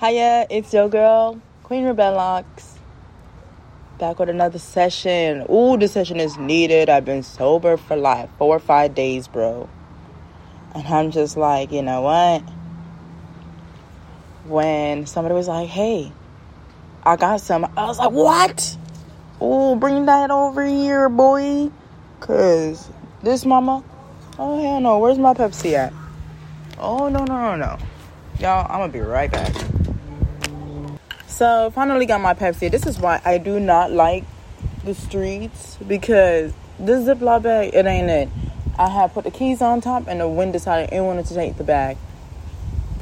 Hiya, it's your girl, Queen Rebellocks. Back with another session. Ooh, this session is needed. I've been sober for like four or five days, bro. And I'm just like, you know what? When somebody was like, hey, I got some, I was like, what? Ooh, bring that over here, boy. Cause this mama, oh hell no, where's my Pepsi at? Oh no no no no. Y'all, I'm gonna be right back. So finally got my Pepsi. This is why I do not like the streets because this Ziploc bag, it ain't it. I had put the keys on top and the wind decided it wanted to take the bag.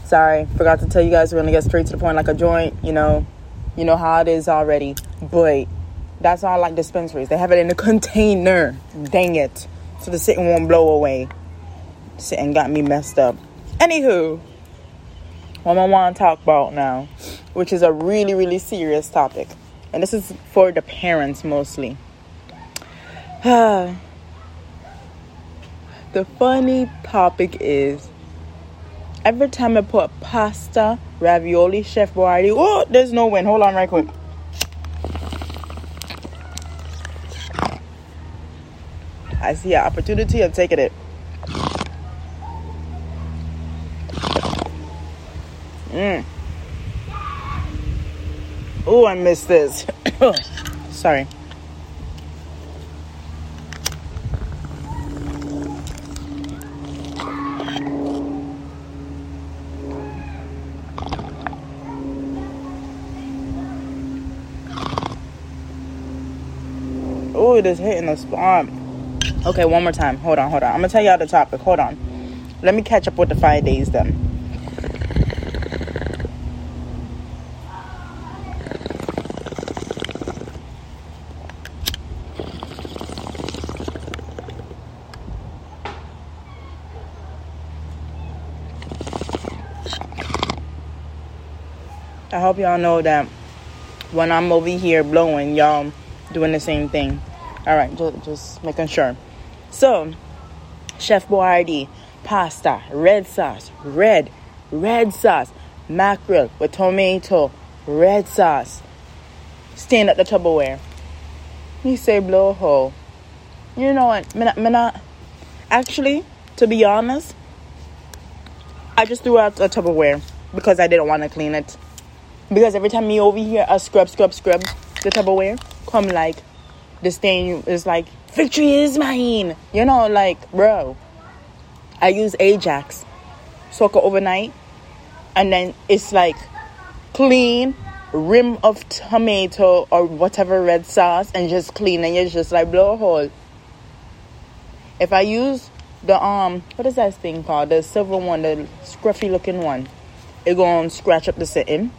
Sorry, forgot to tell you guys we're gonna get straight to the point like a joint, you know. You know how it is already. But that's all like dispensaries. They have it in a container. Dang it. So the sitting won't blow away. Sitting got me messed up. Anywho, what I want to talk about now, which is a really, really serious topic. And this is for the parents mostly. the funny topic is every time I put pasta, ravioli, chef boyardee, oh, there's no wind. Hold on right quick. I see an opportunity, I'm taking it. Mm. Oh, I missed this. Sorry. Oh, it is hitting the spot. Okay, one more time. Hold on, hold on. I'm gonna tell y'all the topic. Hold on. Let me catch up with the five days then. I hope y'all know that when I'm over here blowing, y'all doing the same thing. All right, just, just making sure. So, Chef Boyardee, pasta, red sauce, red, red sauce, mackerel with tomato, red sauce. Stand at the Tupperware. He say blowhole. You know what? Me not, me not, actually, to be honest, I just threw out the Tupperware because I didn't want to clean it. Because every time me over here, I scrub, scrub, scrub the Tupperware, come like the stain is like victory is mine. You know, like bro, I use Ajax, soak it overnight, and then it's like clean rim of tomato or whatever red sauce, and just clean, and you just like blow a hole. If I use the um, what is that thing called? The silver one, the scruffy looking one, it gonna scratch up the sitting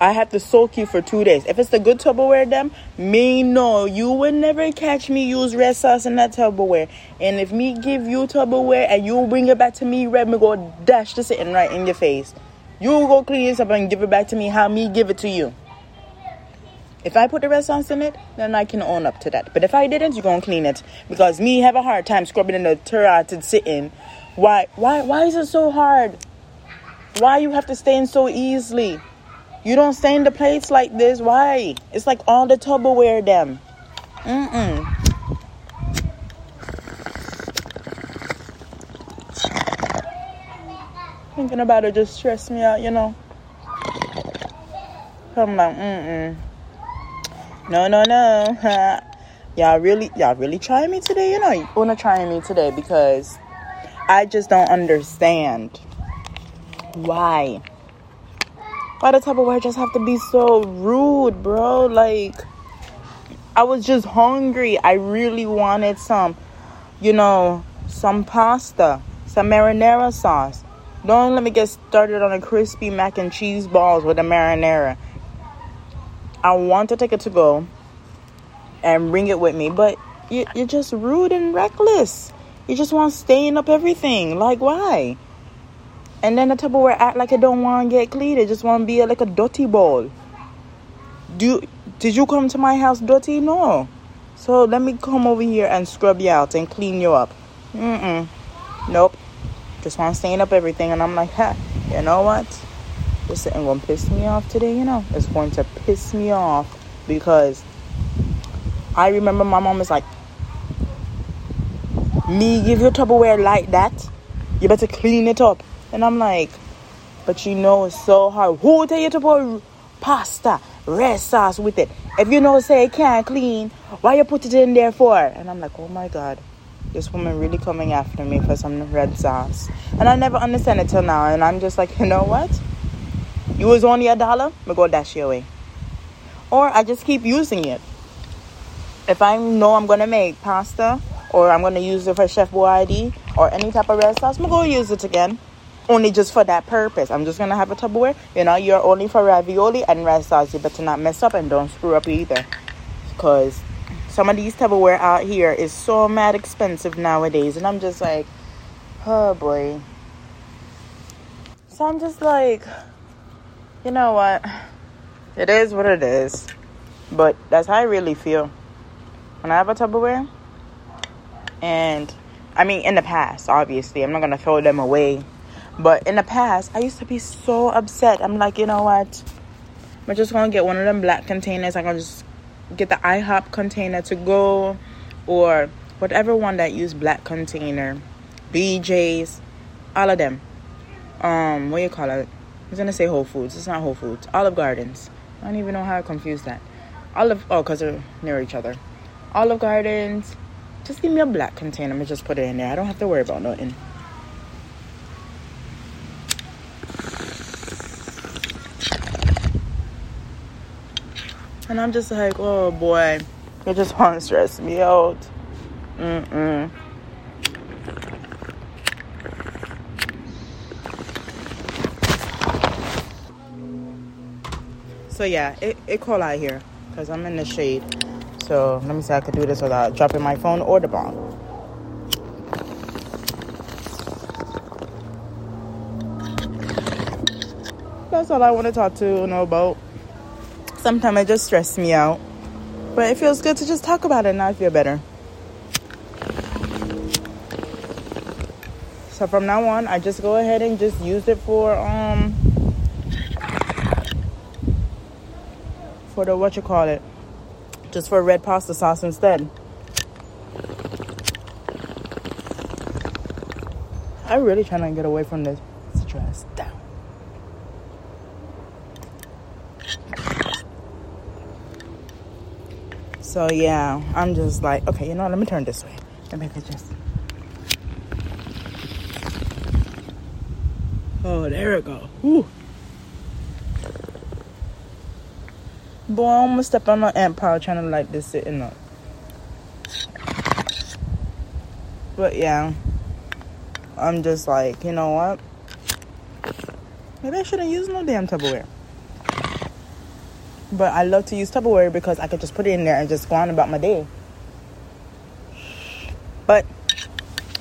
I have to soak you for two days. If it's the good Tupperware, them me no, you will never catch me use red sauce in that Tupperware. And if me give you Tupperware and you bring it back to me red, me go dash the sitting right in your face. You go clean this up and give it back to me how me give it to you. If I put the red sauce in it, then I can own up to that. But if I didn't, you're gonna clean it because me have a hard time scrubbing in the turret sitting. Why? Why? Why is it so hard? Why you have to stain so easily? You don't stain the plates like this. Why? It's like all the Tupperware them. Mm-mm. Thinking about it just stress me out, you know. I'm like, mm-mm. No, no, no. y'all really, y'all really trying me today? You know, you wanna try me today because I just don't understand why. Why the Tupperware just have to be so rude, bro? Like, I was just hungry. I really wanted some, you know, some pasta, some marinara sauce. Don't let me get started on a crispy mac and cheese balls with a marinara. I want to take it to go and bring it with me, but you, you're just rude and reckless. You just want to stain up everything. Like, why? And then the Tupperware act like it don't want to get clean. It just want to be like a dirty ball. Do did you come to my house dirty? No. So let me come over here and scrub you out and clean you up. Mm-mm. Nope. Just want to stain up everything. And I'm like, ha, you know what? this isn't gonna piss me off today, you know. It's going to piss me off because I remember my mom was like, Me give you Tupperware like that, you better clean it up. And I'm like, but you know it's so hard. Who tell you to put pasta, red sauce with it? If you know say it can't clean, why you put it in there for? And I'm like, oh my god, this woman really coming after me for some red sauce. And I never understand it till now. And I'm just like, you know what? You was only a dollar, me go dash you away. Or I just keep using it. If I know I'm gonna make pasta or I'm gonna use it for Chef Boyardee or any type of red sauce, I'm gonna use it again only just for that purpose. I'm just gonna have a Tupperware. You know, you're only for ravioli and red sauce. You better not mess up and don't screw up either. Cause some of these Tupperware out here is so mad expensive nowadays. And I'm just like, oh boy. So I'm just like, you know what? It is what it is. But that's how I really feel. When I have a Tupperware, and I mean, in the past, obviously, I'm not gonna throw them away but in the past, I used to be so upset. I'm like, you know what? I'm just gonna get one of them black containers. I'm gonna just get the IHOP container to go, or whatever one that use black container, BJ's, all of them. Um, what you call it? I was gonna say Whole Foods. It's not Whole Foods. Olive Gardens. I don't even know how I confused that. Olive. Oh, cause they're near each other. Olive Gardens. Just give me a black container. I'm just put it in there. I don't have to worry about nothing. And I'm just like, oh boy, it just want to stress me out. Mm-mm. So yeah, it, it cold out here because I'm in the shade. So let me see if I can do this without dropping my phone or the bong. That's all I want to talk to you know about sometimes it just stresses me out. But it feels good to just talk about it and I feel better. So from now on, I just go ahead and just use it for um for the what you call it, just for red pasta sauce instead. I'm really trying to get away from this stress. So yeah, I'm just like, okay, you know, what? let me turn this way. Let me just. Oh, there we go. Whew. Boy, I almost stepped on an ant pile trying to like this sitting up. But yeah, I'm just like, you know what? Maybe I shouldn't use no damn Tupperware. But I love to use Tupperware because I could just put it in there and just go on about my day. But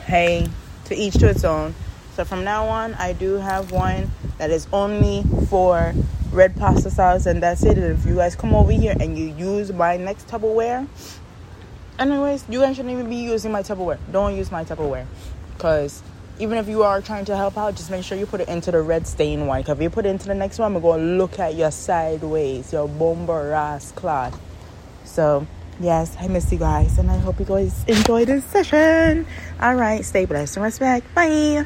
hey, to each to its own. So from now on, I do have one that is only for red pasta sauce, and that's it. And if you guys come over here and you use my next Tupperware, anyways, you guys shouldn't even be using my Tupperware. Don't use my Tupperware because even if you are trying to help out, just make sure you put it into the red stain one. Because if you put it into the next one, I'm going to look at your sideways, your bomber ass cloth. So, yes, I miss you guys. And I hope you guys enjoy this session. All right, stay blessed and respect. Bye.